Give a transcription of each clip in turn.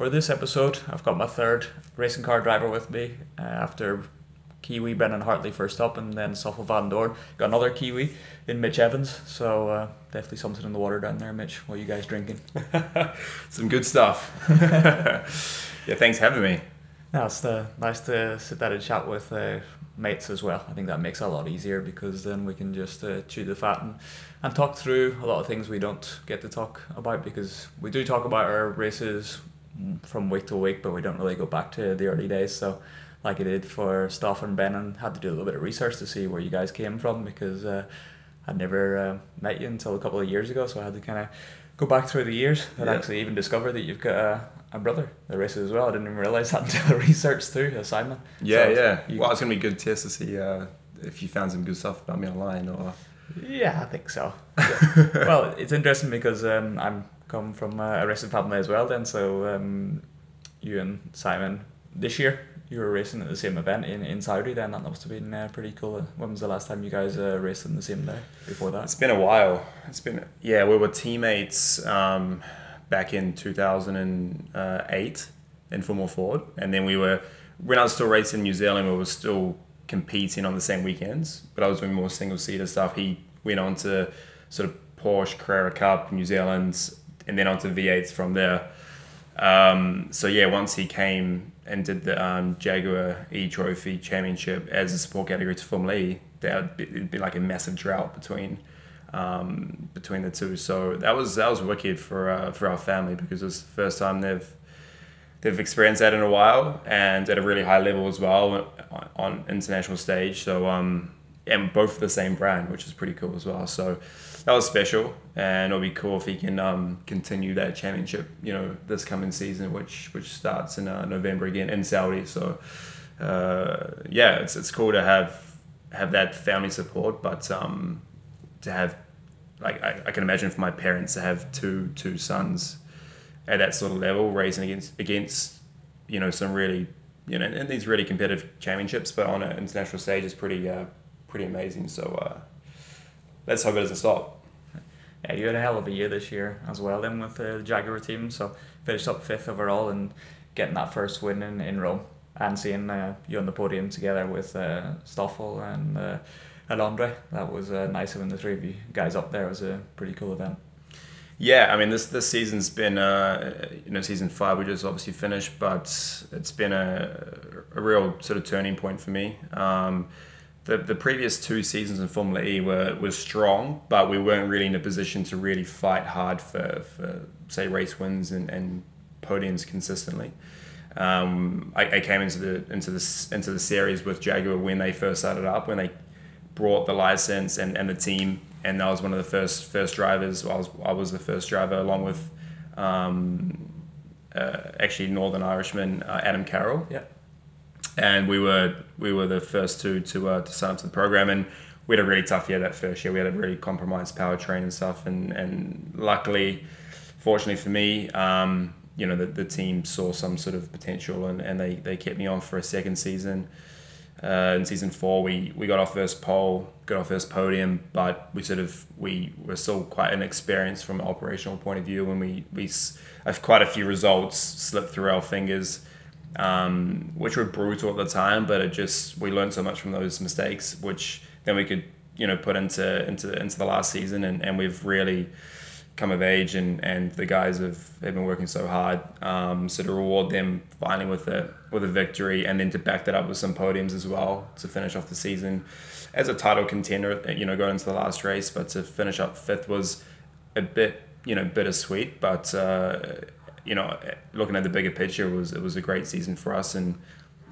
for this episode, I've got my third racing car driver with me uh, after Kiwi Brendon Hartley first up, and then Stoffel Dorn, Got another Kiwi in Mitch Evans. So uh, definitely something in the water down there, Mitch. What are you guys drinking? Some good stuff. yeah, thanks for having me. Yeah, it's uh, nice to sit down and chat with uh, mates as well. I think that makes it a lot easier because then we can just uh, chew the fat and, and talk through a lot of things we don't get to talk about because we do talk about our races from week to week, but we don't really go back to the early days. So, like I did for Stoff and Ben, and had to do a little bit of research to see where you guys came from because uh, I'd never uh, met you until a couple of years ago. So I had to kind of go back through the years and yeah. actually even discover that you've got a, a brother that races as well. I didn't even realize that until I researched through Simon. Yeah, so yeah. You, well, it's gonna be a good test to see uh, if you found some good stuff about me online or. Yeah, I think so. well, it's interesting because um, I'm come from a racing family as well. Then, so um, you and Simon this year you were racing at the same event in, in Saudi. Then that must have been uh, pretty cool. When was the last time you guys uh, raced in the same day? Before that, it's been a while. It's been yeah, we were teammates um, back in two thousand and eight in Formula Ford, and then we were when I was still racing in New Zealand. We were still competing on the same weekends, but I was doing more single seater stuff. He went on to sort of Porsche Carrera Cup New Zealand and then onto V8s from there. Um, so yeah, once he came and did the um, Jaguar E Trophy Championship as a support category to Formula E, that would be, it'd be like a massive drought between um, between the two. So that was that was wicked for uh, for our family because it was the first time they've they've experienced that in a while and at a really high level as well on, on international stage. So um, and both the same brand, which is pretty cool as well. So that was special, and it'll be cool if he can um, continue that championship. You know, this coming season, which which starts in uh, November again in Saudi. So uh, yeah, it's it's cool to have have that family support, but um, to have like I, I can imagine for my parents to have two two sons at that sort of level racing against against you know some really you know in these really competitive championships, but on an international stage is pretty uh, pretty amazing. So. Uh, let's hope it doesn't stop. Yeah, you had a hell of a year this year as well then with the Jaguar team. So finished up fifth overall and getting that first win in, in Rome and seeing uh, you on the podium together with uh, Stoffel and uh, André. That was uh, nice having the three of you guys up there. It was a pretty cool event. Yeah, I mean this this season's been uh, you know season five we just obviously finished, but it's been a, a real sort of turning point for me. Um, the, the previous two seasons in Formula E were, were strong, but we weren't really in a position to really fight hard for, for say, race wins and, and podiums consistently. Um, I, I came into the into the into the series with Jaguar when they first started up, when they brought the license and, and the team, and I was one of the first first drivers. I was I was the first driver along with um, uh, actually Northern Irishman uh, Adam Carroll. Yeah and we were we were the first two to uh, to sign up to the program, and we had a really tough year that first year. We had a really compromised powertrain and stuff, and and luckily, fortunately for me, um, you know, the, the team saw some sort of potential, and, and they, they kept me on for a second season. Uh, in season four, we, we got our first pole, got our first podium, but we sort of we were still quite inexperienced from an operational point of view, and we we have quite a few results slipped through our fingers um, which were brutal at the time, but it just we learned so much from those mistakes, which then we could you know put into into into the last season, and, and we've really come of age, and, and the guys have, have been working so hard. Um, so to reward them finally with a with a victory, and then to back that up with some podiums as well to finish off the season as a title contender, you know, going into the last race, but to finish up fifth was a bit you know bittersweet, but. Uh, you know, looking at the bigger picture, it was it was a great season for us, and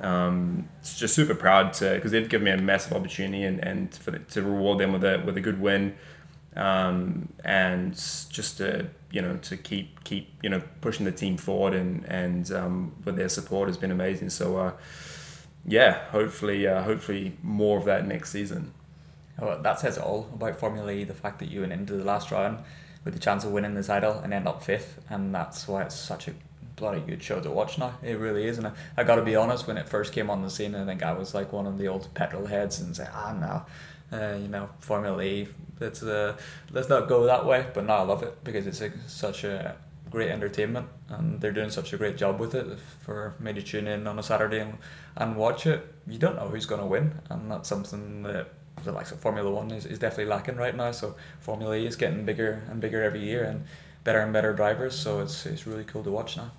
um, just super proud to because they've given me a massive opportunity and, and for the, to reward them with a with a good win, um, and just to you know to keep keep you know pushing the team forward and and um, with their support has been amazing. So uh, yeah, hopefully uh, hopefully more of that next season. Well, that says all about Formula E. The fact that you went into the last round with the chance of winning the title and end up fifth, and that's why it's such a bloody good show to watch now. It really is, and I, I got to be honest. When it first came on the scene, I think I was like one of the old petrol heads and say, ah no, uh, you know, Formula E. Let's uh, let's not go that way. But now I love it because it's a, such a great entertainment, and they're doing such a great job with it. For me to tune in on a Saturday and, and watch it, you don't know who's going to win, and that's something that the likes of Formula One is, is definitely lacking right now. So Formula E is getting bigger and bigger every year, and better and better drivers. So it's it's really cool to watch now.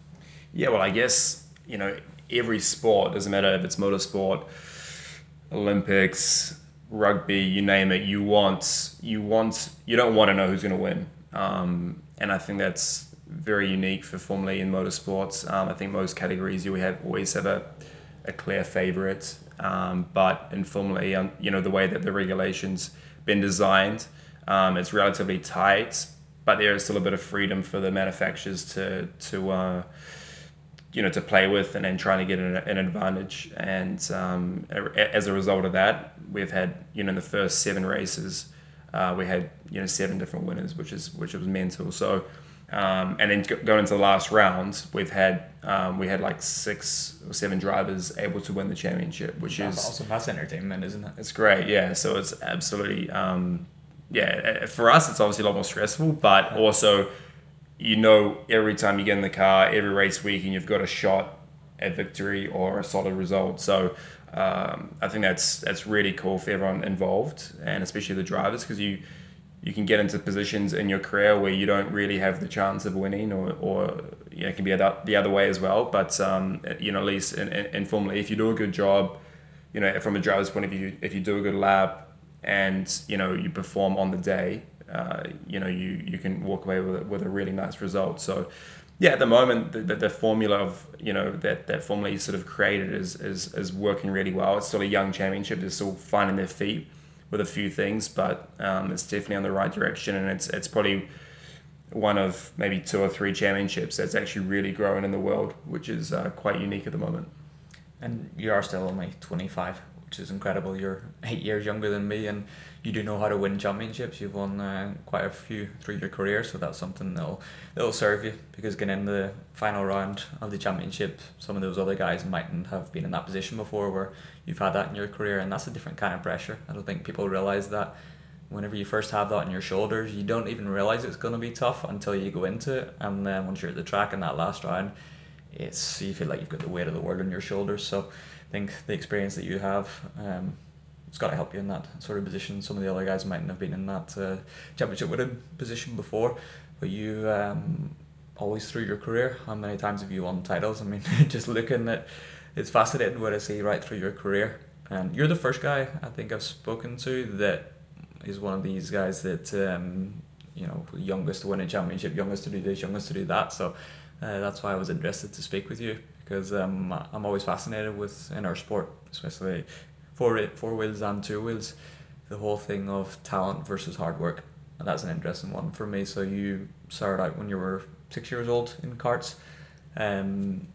Yeah, well, I guess you know every sport doesn't matter if it's motorsport, Olympics, rugby, you name it. You want you want you don't want to know who's going to win, um, and I think that's very unique for Formula E in motorsports. Um, I think most categories you have always have a, a clear favorite, um, but in Formula E, um, you know the way that the regulations been designed, um, it's relatively tight, but there is still a bit of freedom for the manufacturers to to uh, you know to play with and then trying to get an, an advantage. And um, as a result of that, we've had you know in the first seven races, uh, we had you know seven different winners, which is which was mental. So. Um, and then going into the last round, we've had um, we had like six or seven drivers able to win the championship, which That's is awesome. That's entertainment, isn't it? it's great. Yeah, so it's absolutely um, yeah. For us, it's obviously a lot more stressful, but also you know every time you get in the car, every race weekend, you've got a shot at victory or a solid result. So um, I think that's that's really cool for everyone involved, and especially the drivers, because you you can get into positions in your career where you don't really have the chance of winning, or, or you know, it can be the other way as well. But um, you know, at least in, in, in Formula, E, if you do a good job, you know, from a driver's point of view, if you do a good lap and you know you perform on the day, uh, you know, you you can walk away with with a really nice result. So. Yeah, at the moment, the, the, the formula of you know that that Formula sort of created is, is is working really well. It's still a young championship; they're still finding their feet with a few things, but um, it's definitely on the right direction, and it's it's probably one of maybe two or three championships that's actually really growing in the world, which is uh, quite unique at the moment. And you are still only 25, which is incredible. You're eight years younger than me, and you do know how to win championships. You've won uh, quite a few through your career, so that's something that'll that'll serve you because getting in the final round of the championship, some of those other guys mightn't have been in that position before, where you've had that in your career, and that's a different kind of pressure. I don't think people realize that. Whenever you first have that on your shoulders, you don't even realize it's going to be tough until you go into it, and then once you're at the track in that last round, it's you feel like you've got the weight of the world on your shoulders. So, I think the experience that you have. Um, it's got to help you in that sort of position. Some of the other guys mightn't have been in that uh, championship winning position before, but you um, always through your career, how many times have you won titles? I mean, just looking at it's fascinating what I see right through your career. And you're the first guy I think I've spoken to that is one of these guys that um, you know youngest to win a championship, youngest to do this, youngest to do that. So uh, that's why I was interested to speak with you because um, I'm always fascinated with in our sport, especially four four wheels and two wheels, the whole thing of talent versus hard work, and that's an interesting one for me. So you started out when you were six years old in karts. Um,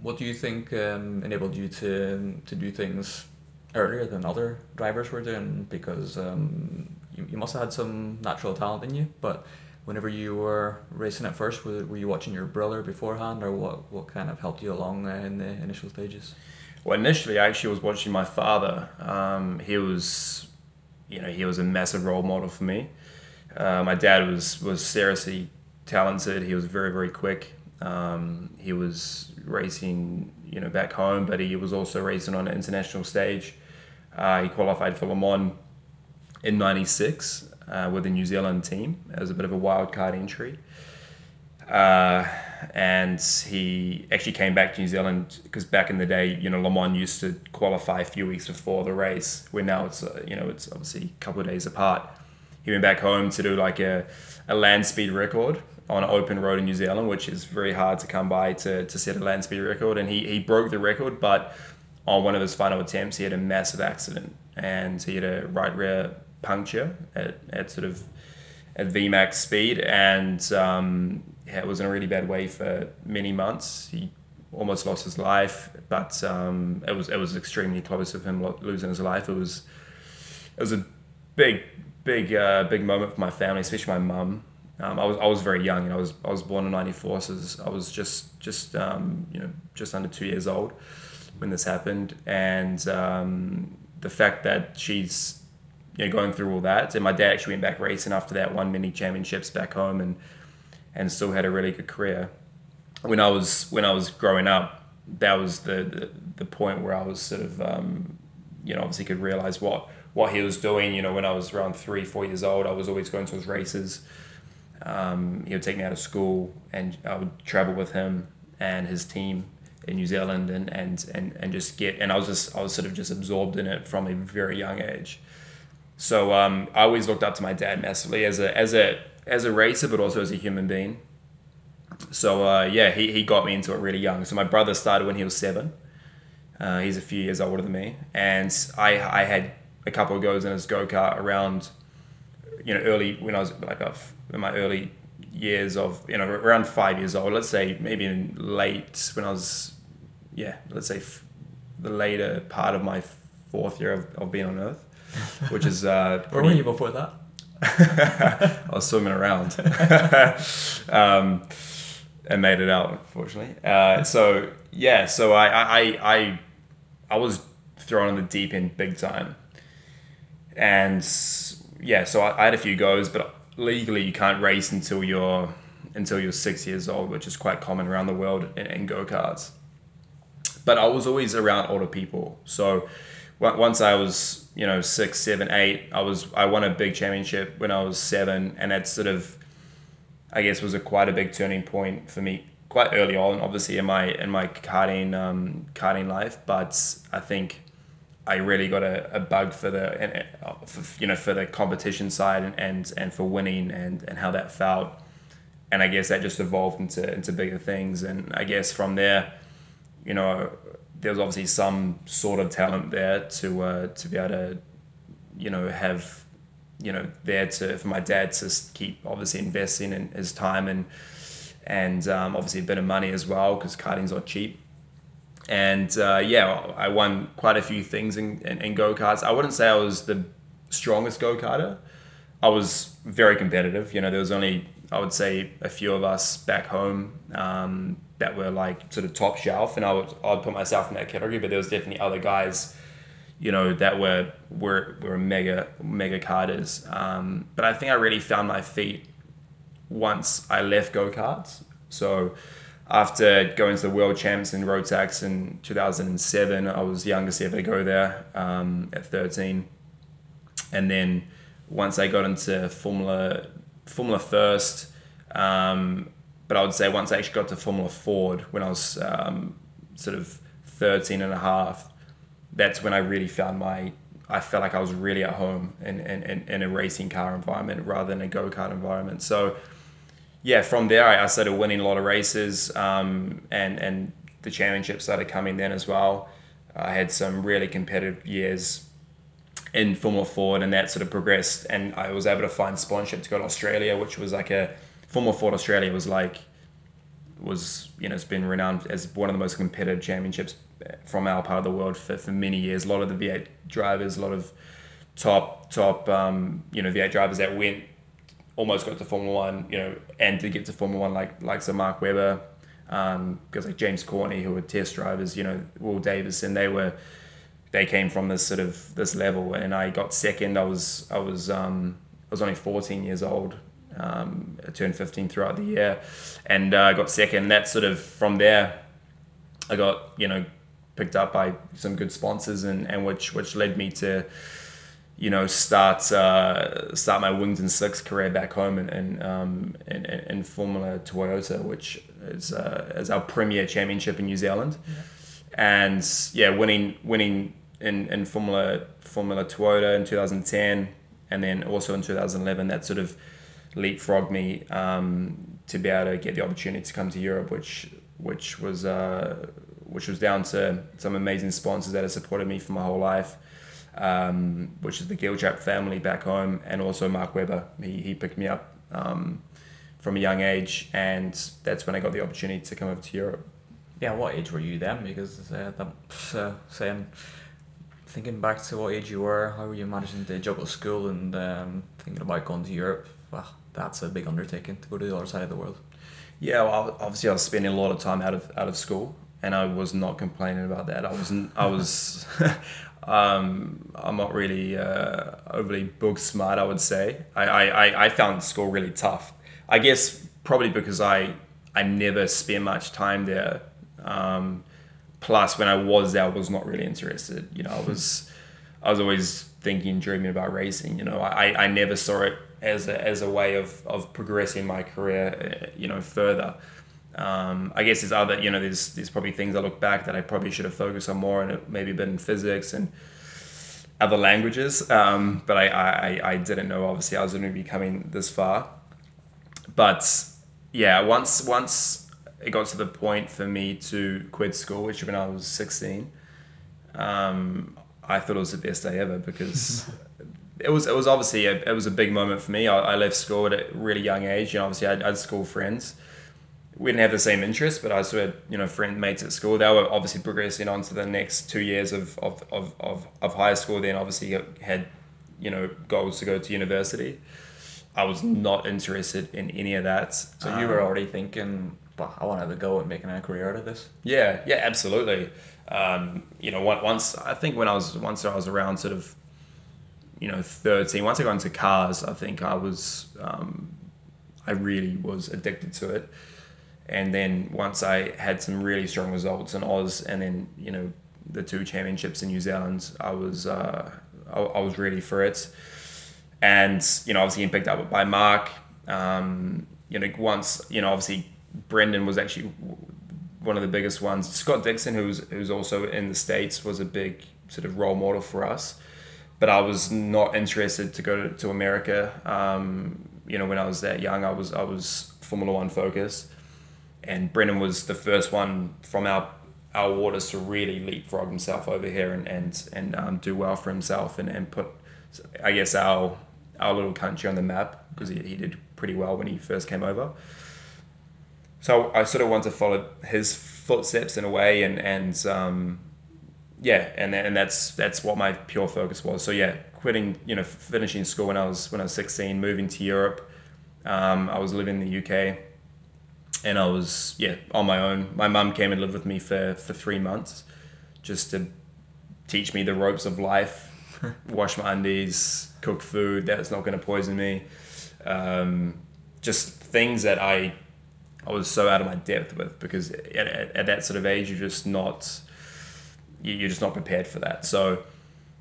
what do you think um, enabled you to to do things earlier than other drivers were doing? Because um, you, you must have had some natural talent in you, but whenever you were racing at first, were, were you watching your brother beforehand, or what, what kind of helped you along in the initial stages? Well, initially, I actually was watching my father. Um, he was, you know, he was a massive role model for me. Uh, my dad was was seriously talented. He was very very quick. Um, he was racing, you know, back home, but he was also racing on an international stage. Uh, he qualified for Le Mans in '96 uh, with the New Zealand team. Was a bit of a wild card entry. Uh, and he actually came back to New Zealand because back in the day, you know, Le Mans used to qualify a few weeks before the race. Where now it's uh, you know it's obviously a couple of days apart. He went back home to do like a, a land speed record on an open road in New Zealand, which is very hard to come by to, to set a land speed record. And he, he broke the record, but on one of his final attempts, he had a massive accident and he had a right rear puncture at, at sort of at VMAX speed. And um, yeah, it was in a really bad way for many months. He almost lost his life, but um, it was it was extremely close of him losing his life. It was it was a big big uh, big moment for my family, especially my mum. Um, I was I was very young. I was I was born in '94, so I was just just um, you know just under two years old when this happened, and um, the fact that she's you know going through all that, and my dad actually went back racing after that, won many championships back home, and and still had a really good career. When I was when I was growing up, that was the the, the point where I was sort of um, you know obviously could realize what what he was doing. You know, when I was around three four years old, I was always going to his races. Um, he would take me out of school, and I would travel with him and his team in New Zealand, and and and, and just get. And I was just I was sort of just absorbed in it from a very young age. So um, I always looked up to my dad massively as a as a as a racer, but also as a human being. So uh, yeah, he, he got me into it really young. So my brother started when he was seven. Uh, he's a few years older than me, and I I had a couple of goes in his go kart around, you know, early when I was like in my early years of you know around five years old. Let's say maybe in late when I was, yeah, let's say f- the later part of my fourth year of, of being on Earth, which is uh, where were you before that? I was swimming around um, and made it out, unfortunately. Uh, so yeah, so I, I I I was thrown in the deep end big time, and yeah, so I, I had a few goes, but legally you can't race until you're until you're six years old, which is quite common around the world in, in go karts. But I was always around older people, so once I was you know six, seven, eight, I was I won a big championship when I was seven, and that sort of I guess was a quite a big turning point for me quite early on, obviously in my in my karting um, karting life. But I think I really got a, a bug for the for, you know for the competition side and, and and for winning and and how that felt. And I guess that just evolved into into bigger things. And I guess from there, you know, there was obviously some sort of talent there to uh, to be able to, you know, have, you know, there to for my dad to keep obviously investing in his time and and um, obviously a bit of money as well because karting's not cheap. And uh, yeah, I won quite a few things in, in, in go karts. I wouldn't say I was the strongest go karter. I was very competitive. You know, there was only I would say a few of us back home um, that were like sort of top shelf, and I would I'd put myself in that category. But there was definitely other guys, you know, that were were were mega mega karters. Um, but I think I really found my feet once I left go karts. So after going to the world champs in Rotax in 2007, I was youngest ever to go there um, at 13, and then once I got into Formula Formula First. Um, but I would say once I actually got to Formula Ford when I was um, sort of 13 and a half, that's when I really found my, I felt like I was really at home in, in, in a racing car environment rather than a go kart environment. So, yeah, from there I started winning a lot of races um, and, and the championships started coming then as well. I had some really competitive years in Formula Ford and that sort of progressed and I was able to find sponsorship to go to Australia, which was like a Formula Ford Australia was like was you know it's been renowned as one of the most competitive championships from our part of the world for, for many years. A lot of the V8 drivers, a lot of top top um, you know V8 drivers that went almost got to Formula One, you know, and to get to Formula One like like some Mark Webber, um, like James Courtney who were test drivers, you know, Will Davison, they were they came from this sort of this level, and I got second. I was I was um, I was only 14 years old um, I turned 15 throughout the year, and I uh, got second. That sort of from there, I got you know picked up by some good sponsors, and, and which which led me to you know start uh, start my wings and slicks career back home in in, um, in, in Formula Toyota, which is uh, is our premier championship in New Zealand, yeah. and yeah, winning winning in, in Formula Formula Toyota in 2010, and then also in 2011, that sort of leapfrogged me um, to be able to get the opportunity to come to Europe, which which was uh, which was down to some amazing sponsors that have supported me for my whole life, um, which is the Gilchap family back home, and also Mark Webber. He, he picked me up um, from a young age, and that's when I got the opportunity to come over to Europe. Yeah, what age were you then? Because uh, that, uh, thinking back to what age you were, how were you managing to juggle school and um, thinking about going to Europe? Wow that's a big undertaking to go to the other side of the world. Yeah, well, obviously I was spending a lot of time out of out of school, and I was not complaining about that. I wasn't. I was. um, I'm not really uh, overly book smart. I would say. I, I, I found school really tough. I guess probably because I I never spent much time there. Um, plus, when I was there, I was not really interested. You know, I was I was always thinking, dreaming about racing. You know, I, I never saw it as a, as a way of, of progressing my career, uh, you know, further. Um, I guess there's other, you know, there's there's probably things I look back that I probably should have focused on more, and maybe been in physics and other languages. Um, but I, I, I didn't know obviously I was going to be coming this far. But yeah, once once it got to the point for me to quit school, which when I was 16, um, I thought it was the best day ever because it was it was obviously a, it was a big moment for me. I, I left school at a really young age. You know, obviously I, I had school friends. We didn't have the same interests, but I still had you know friend mates at school. They were obviously progressing on to the next two years of of, of, of, of high school. Then obviously had you know goals to go to university. I was not interested in any of that. So you were um, already thinking, I want to have a go at making a career out of this. Yeah, yeah, absolutely. Um, you know, once I think when I was once I was around sort of you know 13 once i got into cars i think i was um, i really was addicted to it and then once i had some really strong results in oz and then you know the two championships in new zealand i was uh, I, I, was ready for it and you know obviously getting picked up by mark um, you know once you know obviously brendon was actually one of the biggest ones scott dixon who's who's also in the states was a big sort of role model for us but I was not interested to go to, to America. Um, you know, when I was that young, I was I was Formula One focused, and Brendon was the first one from our our waters to really leapfrog himself over here and and and um, do well for himself and, and put, I guess our our little country on the map because he, he did pretty well when he first came over. So I sort of want to follow his footsteps in a way and and um, yeah, and and that's that's what my pure focus was. So yeah, quitting, you know, finishing school when I was when I was sixteen, moving to Europe. Um, I was living in the UK, and I was yeah on my own. My mum came and lived with me for for three months, just to teach me the ropes of life. wash my undies, cook food that's not going to poison me. Um, just things that I I was so out of my depth with because at, at, at that sort of age you're just not you're just not prepared for that. So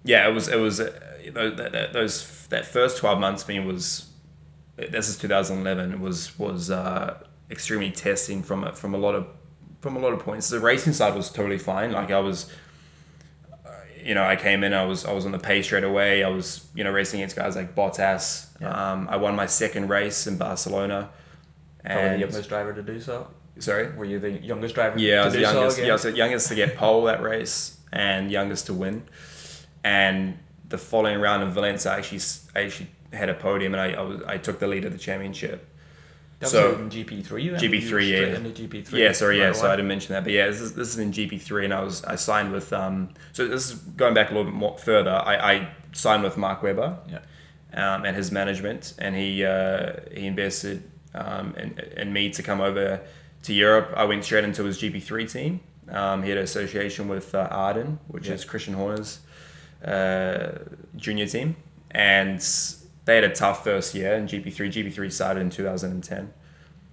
yeah, it was it was uh, that, those that first twelve months for me was this is 2011 was was uh, extremely testing from a, from a lot of from a lot of points. The racing side was totally fine. Like I was, uh, you know, I came in, I was I was on the pace straight away. I was you know racing against guys like Bottas. Yeah. Um, I won my second race in Barcelona. Probably the youngest driver to do so. Sorry, were you the youngest driver? Yeah, I was the youngest. So yeah, I was the youngest to get pole that race and youngest to win. And the following round in Valencia, I actually I actually had a podium and I I, was, I took the lead of the championship. That so in GP three. GP three, yeah. GP three. Yeah, sorry, yeah. So I didn't mention that, but yeah, this is, this is in GP three, and I was I signed with um. So this is going back a little bit more further. I, I signed with Mark Webber. Yeah. Um, and his management, and he uh, he invested um, in, in me to come over to Europe, I went straight into his GP3 team. Um, he had an association with uh, Arden, which yeah. is Christian Horner's uh, junior team. And they had a tough first year in GP3. GP3 started in 2010.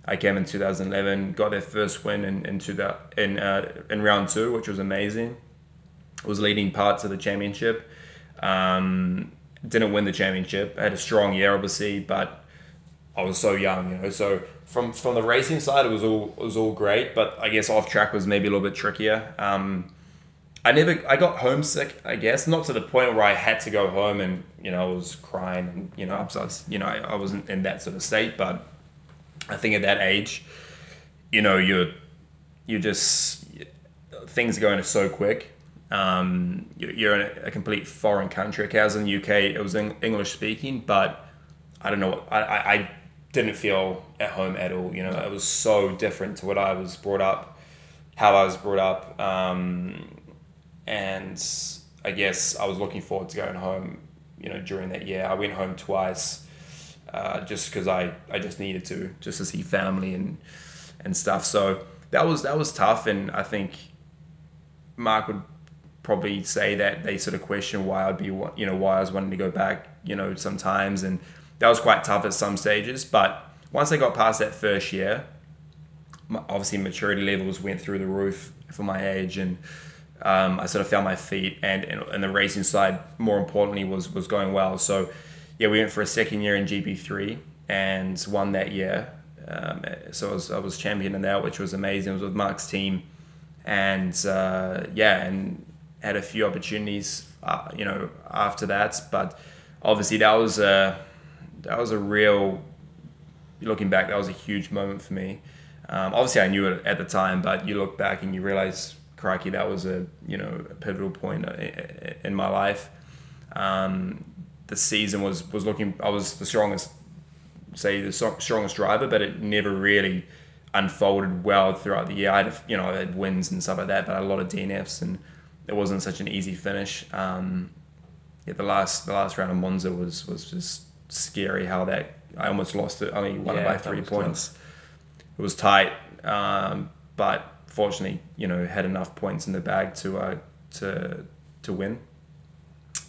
I came in 2011, got their first win in, into the, in, uh, in round two, which was amazing. Was leading parts of the championship. Um, didn't win the championship. I had a strong year, obviously, but I was so young, you know. So from from the racing side, it was all it was all great, but I guess off track was maybe a little bit trickier. Um, I never I got homesick, I guess, not to the point where I had to go home and you know I was crying and you know was you know I, I wasn't in that sort of state, but I think at that age, you know you're you just things are going so quick. Um, you're in a, complete foreign country. Okay, I was in the UK. It was English speaking, but I don't know. I, I, didn't feel at home at all. You know, it was so different to what I was brought up, how I was brought up, um, and I guess I was looking forward to going home. You know, during that year, I went home twice, uh, just because I, I just needed to, just to see family and and stuff. So that was that was tough, and I think Mark would probably say that they sort of question why I'd be you know why I was wanting to go back. You know, sometimes and that was quite tough at some stages. But once I got past that first year, obviously maturity levels went through the roof for my age, and um, I sort of found my feet, and, and and the racing side, more importantly, was was going well. So yeah, we went for a second year in GP three and won that year. Um, so I was, I was champion in that, which was amazing. It was with Mark's team, and uh, yeah, and had a few opportunities, uh, you know, after that. But obviously, that was a that was a real. Looking back, that was a huge moment for me. Um, obviously, I knew it at the time, but you look back and you realize, crikey, that was a you know a pivotal point in my life. Um, the season was was looking. I was the strongest say the strongest driver, but it never really unfolded well throughout the year. I had you know I had wins and stuff like that, but a lot of DNFs and it wasn't such an easy finish. Um, yeah, the last the last round of Monza was was just scary. How that I almost lost it. Only won yeah, it by three points. Close. It was tight, um, but fortunately, you know, had enough points in the bag to uh, to to win.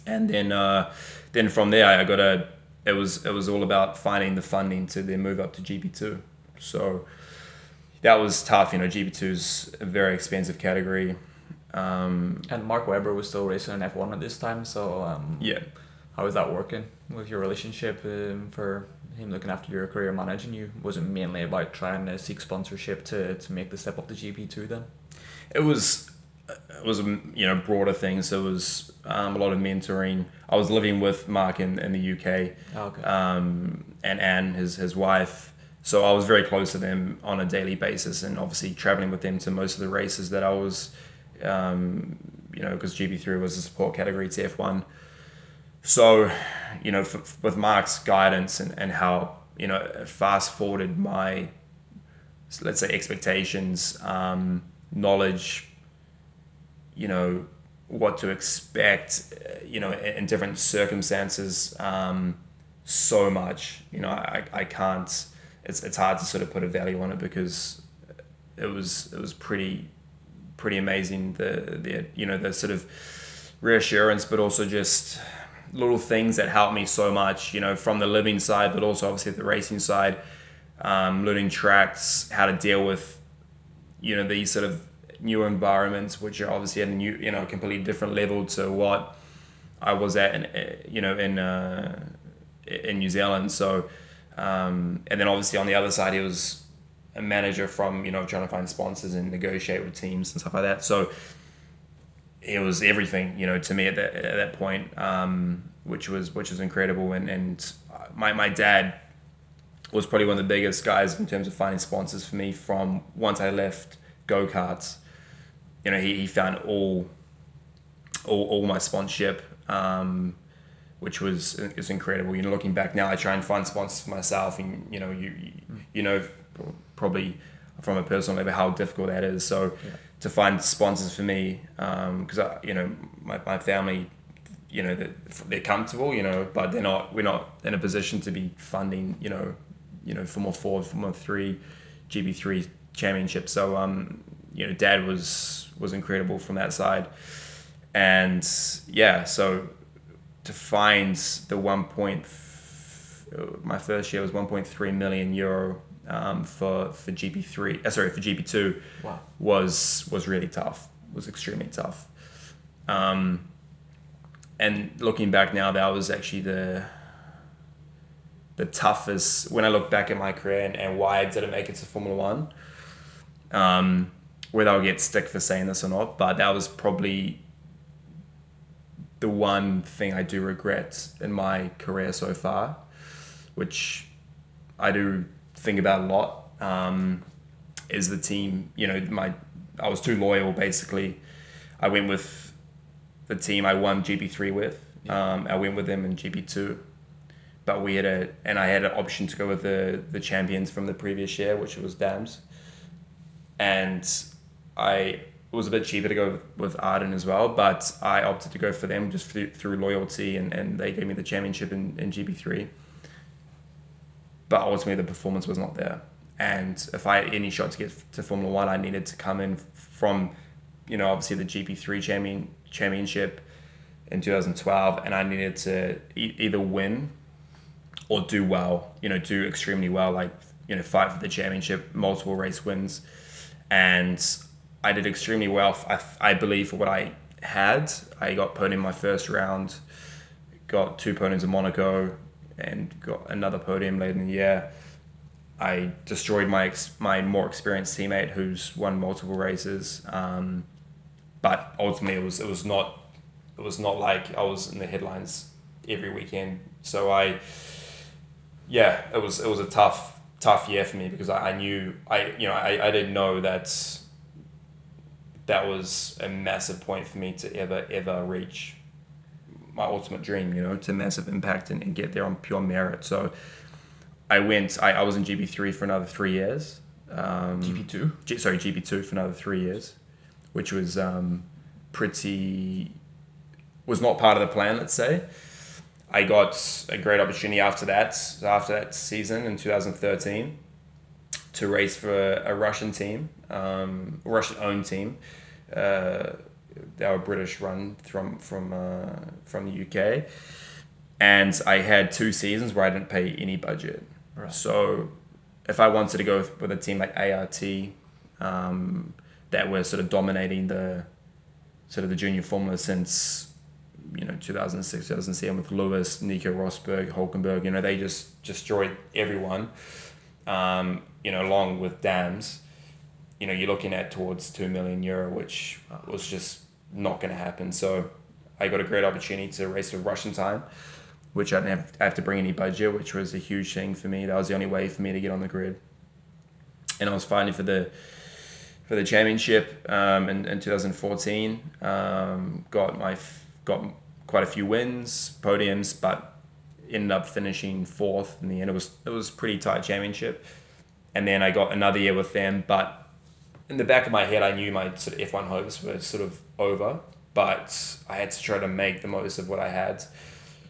And then uh, then from there, I got a it was it was all about finding the funding to then move up to GP2. So that was tough. You know, GP2 is a very expensive category. Um, and Mark Webber was still racing in F1 at this time. So um, yeah, how is that working with your relationship um, for him looking after your career, managing you? Was it mainly about trying to seek sponsorship to, to make the step up to GP2 then? It was it was you know broader things. There was um, a lot of mentoring. I was living with Mark in, in the UK, oh, okay. um, and Anne, his his wife. So I was very close to them on a daily basis, and obviously traveling with them to most of the races that I was, um, you know, because GP3 was a support category to F1. So, you know, with Mark's guidance and, and how you know fast forwarded my, let's say, expectations, um, knowledge, you know what to expect uh, you know in, different circumstances um, so much you know I, I can't it's, it's hard to sort of put a value on it because it was it was pretty pretty amazing the the you know the sort of reassurance but also just little things that helped me so much you know from the living side but also obviously the racing side um, learning tracks how to deal with you know these sort of new environments, which are obviously at a new, you know, completely different level to what I was at, in, eh, you know, in uh, in New Zealand. So, um, and then obviously on the other side, he was a manager from you know trying to find sponsors and negotiate with teams and stuff like that. So it was everything, you know, to me at that at that point, um, which was which was incredible. And and my my dad was probably one of the biggest guys in terms of finding sponsors for me from once I left go karts you know, he, he found all, all, all my sponsorship, um, which was is incredible. You know, looking back now, I try and find sponsors for myself, and you know, you you, you know, probably from a personal level how difficult that is. So yeah. To find sponsors for me, because um, you know, my, my family, you know, they're, they're comfortable, you know, but they're not. We're not in a position to be funding, you know, you know, Formula Four, Formula Three, GP three championships. So um, you know, Dad was was incredible from that side. And yeah, so to find the one point, my first year was 1.3 million euro um, for for GP three. Uh, sorry, for GP two. Wow. Was was really tough. Was extremely tough. Um, and looking back now, that was actually the the toughest when I look back at my career and, and why I didn't make it to Formula One. Um, whether I'll get stick for saying this or not, but that was probably the one thing I do regret in my career so far, which I do think about a lot. Um, is the team, you know, my I was too loyal basically. I went with the team I won GP3 with. Yeah. Um, I went with them in GP2, but we had a and I had an option to go with the the champions from the previous year, which was Dams. And I it was a bit cheaper to go with Arden as well, but I opted to go for them just through, through loyalty, and, and they gave me the championship in, in GP3. But ultimately, the performance was not there. And if I had any shot to get to Formula One, I needed to come in from, you know, obviously the GP3 champion championship in 2012, and I needed to e- either win or do well, you know, do extremely well, like you know, fight for the championship, multiple race wins, and I did extremely well. I, I believe for what I had, I got podium in my first round, got two podiums in Monaco, and got another podium later in the year. I destroyed my ex- my more experienced teammate who's won multiple races, um, but ultimately it was it was not it was not like I was in the headlines every weekend. So I, yeah, it was it was a tough tough year for me because I, I knew I you know I, I didn't know that that was a massive point for me to ever ever reach my ultimate dream. You know, to massive impact and, and get there on pure merit. So I went. I, I was in GP three for another three years. Um, GP two. G, sorry, GP two for another three years, which was um, pretty was not part of the plan. Let's say. I got a great opportunity after that. After that season in 2013, to race for a Russian team, um, Russian owned team. Uh, they were British run from from uh, from the UK, and I had two seasons where I didn't pay any budget. Right. So, if I wanted to go with a team like ART, um, that were sort of dominating the sort of the junior formula since you know 2006 2007 with Lewis, Nico Rosberg, Hulkenberg. You know they just destroyed everyone. Um, you know, along with dams. You know, you're looking at towards two million euro, which was just not going to happen. So, I got a great opportunity to race for Russian time which I didn't have, have to bring any budget, which was a huge thing for me. That was the only way for me to get on the grid. And I was fighting for the for the championship um, in, in 2014. Um, got my got quite a few wins, podiums, but ended up finishing fourth in the end. It was it was pretty tight championship. And then I got another year with them, but in the back of my head, I knew my sort of F1 hopes were sort of over. But I had to try to make the most of what I had.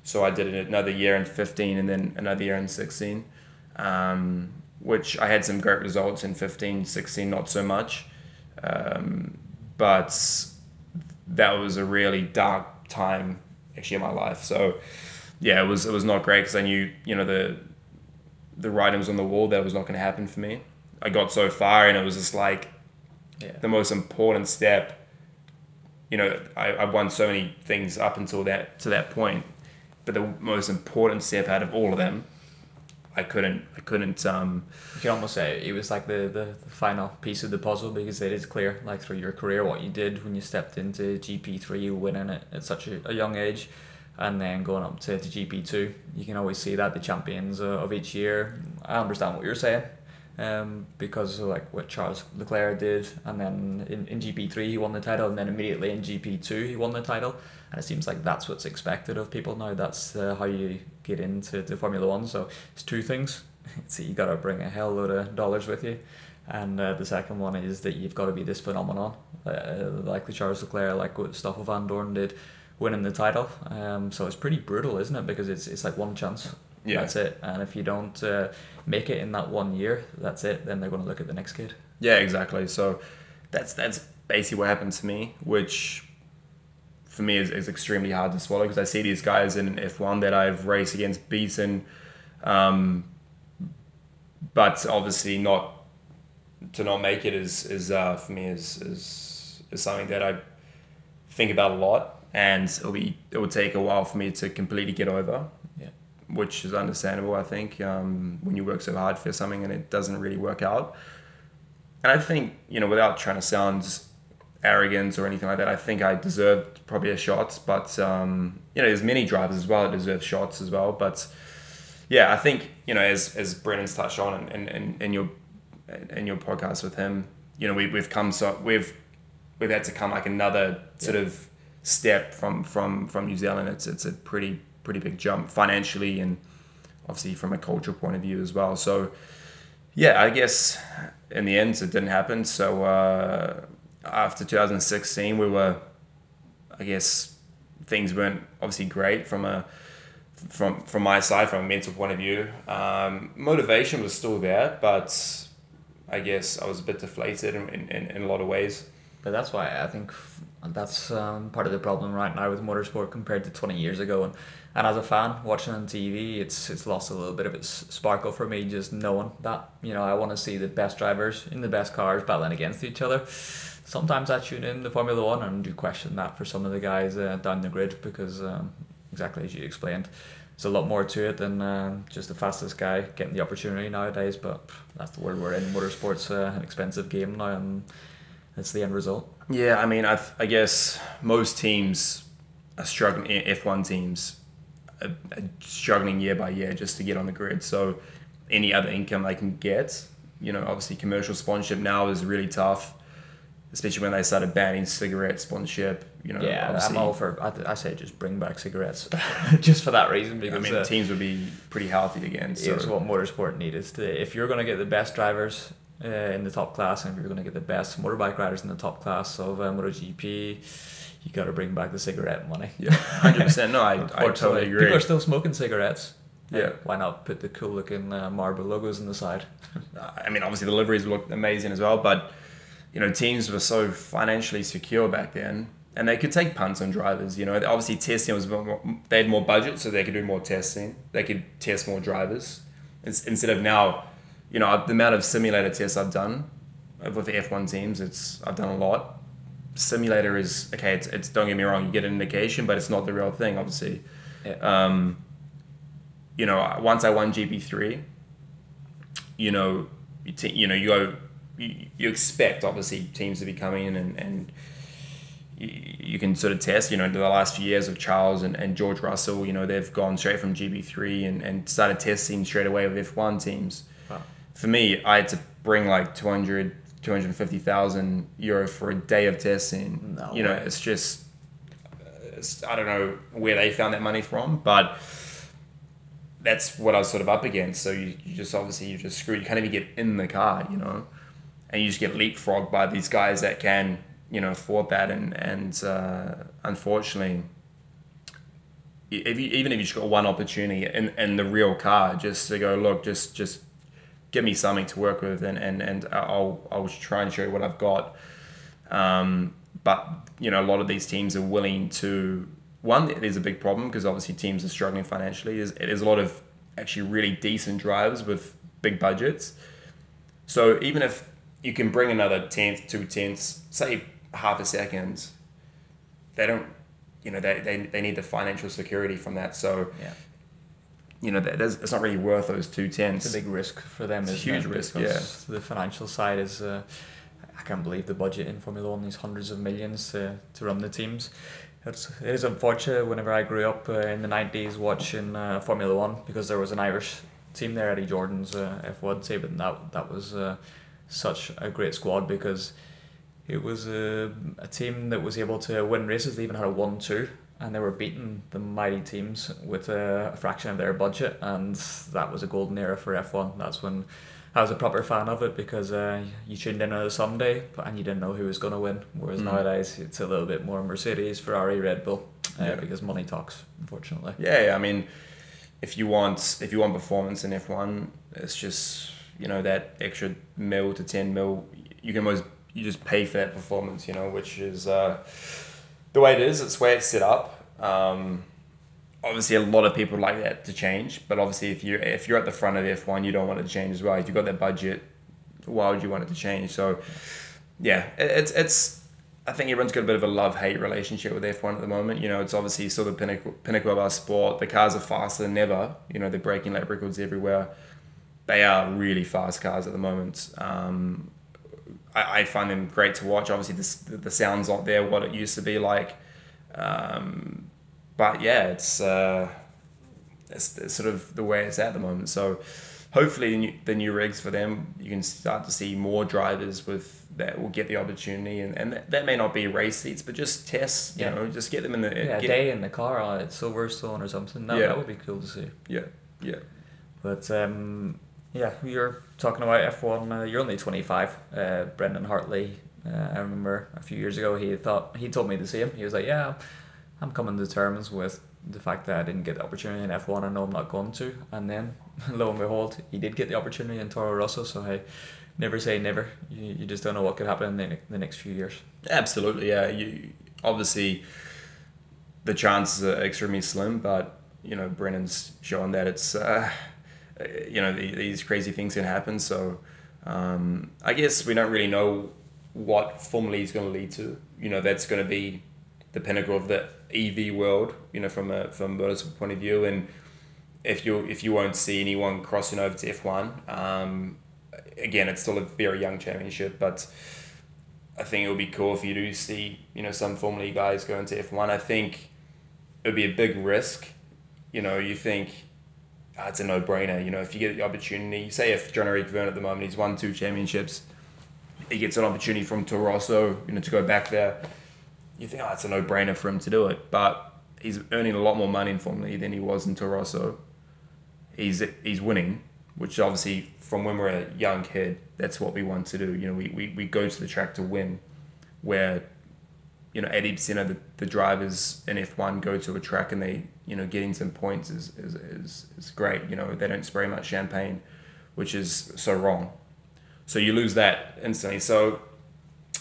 So I did another year in 15 and then another year in 16, um, which I had some great results in 15, 16, not so much. Um, but that was a really dark time actually in my life. So yeah, it was it was not great because I knew you know the the writing was on the wall that was not going to happen for me. I got so far and it was just like Yeah. the most important step. You know, I, I won so many things up until that to that point, but the most important step out of all of them, I couldn't I couldn't um You can almost say it was like the, the, the final piece of the puzzle because it is clear, like through your career, what you did when you stepped into GP3, winning it at such a, a young age, and then going up to, to GP2. You can always see that the champions uh, of each year. I understand what you're saying, um, because of like what Charles Leclerc did, and then in, in GP3 he won the title, and then immediately in GP2 he won the title. And it seems like that's what's expected of people now. That's uh, how you get into to Formula One. So it's two things. It's you got to bring a hell load of dollars with you, and uh, the second one is that you've got to be this phenomenon, uh, like the Charles Leclerc, like what Stoffel Vandoorne did, winning the title. Um, so it's pretty brutal, isn't it? Because it's it's like one chance. Yeah. That's it. And if you don't uh, make it in that one year, that's it. Then they're going to look at the next kid. Yeah, exactly. So that's that's basically what happened to me, which for me is, is extremely hard to swallow because I see these guys in F1 that I've raced against, beaten, um, but obviously not to not make it is is uh, for me is, is is something that I think about a lot, and it'll be it will take a while for me to completely get over. Which is understandable, I think, um, when you work so hard for something and it doesn't really work out. And I think, you know, without trying to sound arrogant or anything like that, I think I deserved probably a shot. But, um, you know, there's many drivers as well that deserve shots as well. But yeah, I think, you know, as, as Brendon's touched on and and in your and your podcast with him, you know, we, we've come so we've we've had to come like another sort Yeah. of step from from from New Zealand. It's it's a pretty pretty big jump financially and obviously from a cultural point of view as well. So yeah, I guess in the end it didn't happen. So uh, after 2016, we were, I guess, things weren't obviously great from a from from my side from a mental point of view. Um, motivation was still there, but I guess I was a bit deflated in, in, in a lot of ways. But that's why I think that's um, part of the problem right now with motorsport compared to 20 years ago. And, and as a fan watching on TV, it's it's lost a little bit of its sparkle for me just knowing that. You know, I want to see the best drivers in the best cars battling against each other. Sometimes I tune in the Formula One and do question that for some of the guys uh, down the grid because, um, exactly as you explained, there's a lot more to it than um, just the fastest guy getting the opportunity nowadays. But that's the world we're in. Motorsport's uh, an expensive game now, and that's the end result. Yeah, I mean, I, I guess most teams are struggling. F one teams are, are struggling year by year just to get on the grid. So any other income they can get, you know, obviously commercial sponsorship now is really tough, especially when they started banning cigarette sponsorship. You know, Yeah, I'm all for. I, I say just bring back cigarettes, just for that reason. I Because mean, uh, teams would be pretty healthy again. So it's what motorsport needs. to if you're going to get the best drivers uh, in the top class and if you're going to get the best motorbike riders in the top class of uh, MotoGP, you got to bring back the cigarette money. yeah, hundred percent. No, I, I totally agree. People are still smoking cigarettes. Yeah. why not put the cool looking uh, Marlboro logos on the side? I mean, obviously the liveries looked amazing as well, but you know, teams were so financially secure back then, and they could take punts on drivers. You know, obviously testing was more, they had more budget, so they could do more testing. They could test more drivers Ins- instead of now. You know, the amount of simulator tests I've done with the F one teams, it's I've done a lot. Simulator is okay. It's, it's don't get me wrong, you get an indication, but it's not the real thing, obviously. Yeah. Um, you know, once I won GP three, you know, you, te- you know, you go, you, you expect obviously teams to be coming in and, and you, you can sort of test, you know, the last few years of Charles and, and George Russell, you know, they've gone straight from GP3 and, and started testing straight away with F1 teams. Wow. For me, I had to bring like 200, 250,000 euro for a day of testing. No you know, way. it's just, it's, I don't know where they found that money from, but that's what I was sort of up against. So you, you just obviously you're just screwed. You can't even get in the car, you know, and you just get leapfrogged by these guys that can, you know, afford that. And and uh, unfortunately, if you, even if you just got one opportunity in, in the real car, just to go look, just just give me something to work with, and and and I'll I'll try and show you what I've got. Um, but you know, a lot of these teams are willing to. One, is a big problem because obviously teams are struggling financially. There's, there's a lot of actually really decent drivers with big budgets. So even if you can bring another tenth, two tenths, say half a second, they don't, you know, they, they, they need the financial security from that. So, Yeah. You know, that, that's- it's not really worth those two tenths. It's a big risk for them. It's a huge it? risk, Because The financial side is. Uh, I can't believe the budget in Formula One is hundreds of millions to, to run the teams. It's, it is unfortunate whenever I grew up uh, in the 90s watching uh, Formula One because there was an Irish team there, Eddie Jordan's uh, F1 team, and that, that was uh, such a great squad because it was a, a team that was able to win races. They even had a 1 2, and they were beating the mighty teams with a, a fraction of their budget, and that was a golden era for F1. That's when I was a proper fan of it because uh, you tuned in on a Sunday and you didn't know who was going to win. Whereas Mm. nowadays it's a little bit more Mercedes, Ferrari, Red Bull, uh, Yeah. because money talks, unfortunately. Yeah, yeah, I mean, if you want if you want performance in F one, it's just you know that extra mil to ten mil. You can almost you just pay for that performance, you know, which is uh, the way it is. It's the way it's set up. Um, obviously, a lot of people like that to change, but obviously, if you if you're at the front of F one, you don't want it to change as well. If you've got that budget, why would you want it to change? So, yeah, it, it's it's. I think everyone's got a bit of a love hate relationship with F1 at the moment. You know, it's obviously still the pinnacle, pinnacle of our sport. The cars are faster than ever. You know, they're breaking lap records everywhere. They are really fast cars at the moment. Um, I, I find them great to watch. Obviously, the, the sound's not there what it used to be like. Um, but yeah, it's, uh, it's, it's sort of the way it's at the moment. So hopefully, the new, the new rigs for them, you can start to see more drivers with that will get the opportunity, and, and that, that may not be race seats, but just tests. You Yeah. know, just get them in the Yeah, get- day in the car uh, at Silverstone or something. That, Yeah. that would be cool to see. Yeah, yeah, But um, yeah, you're talking about F1. Uh, you're only 25. Uh, Brendon Hartley. Uh, I remember a few years ago he thought he told me the same. He was like, "Yeah, I'm coming to terms with the fact that I didn't get the opportunity in F1, I know I'm not going to. And then, lo and behold, he did get the opportunity in Toro Rosso. So, hey, never say never. You, you just don't know what could happen in the, the next few years. Absolutely, yeah. You obviously the chances are extremely slim, but you know Brendon's shown that it's uh, you know the, these crazy things can happen. So um, I guess we don't really know what Formula E is going to lead to. You know that's going to be the pinnacle of the EV world. You know from a from a motorsport point of view, and if you if you won't see anyone crossing over to F one, um, again it's still a very young championship, but. I think it would be cool if you do see, you know, some Formula E guys go into F one. I think it would be a big risk. You know, you think oh, it's a no brainer. You know, if you get the opportunity, say if Jean-Eric Vergne at the moment he's won two championships, he gets an opportunity from Toro Rosso, you know, to go back there. You think, oh, it's a no brainer for him to do it, but he's earning a lot more money in Formula E than he was in Toro Rosso. He's he's winning, which obviously from when we're a young kid, that's what we want to do. You know, we, we, we go to the track to win, where you know, 80% of the, the drivers in F1 go to a track and they, you know, getting some points is, is, is, is great. You know, they don't spray much champagne, which is so wrong. So you lose that instantly. So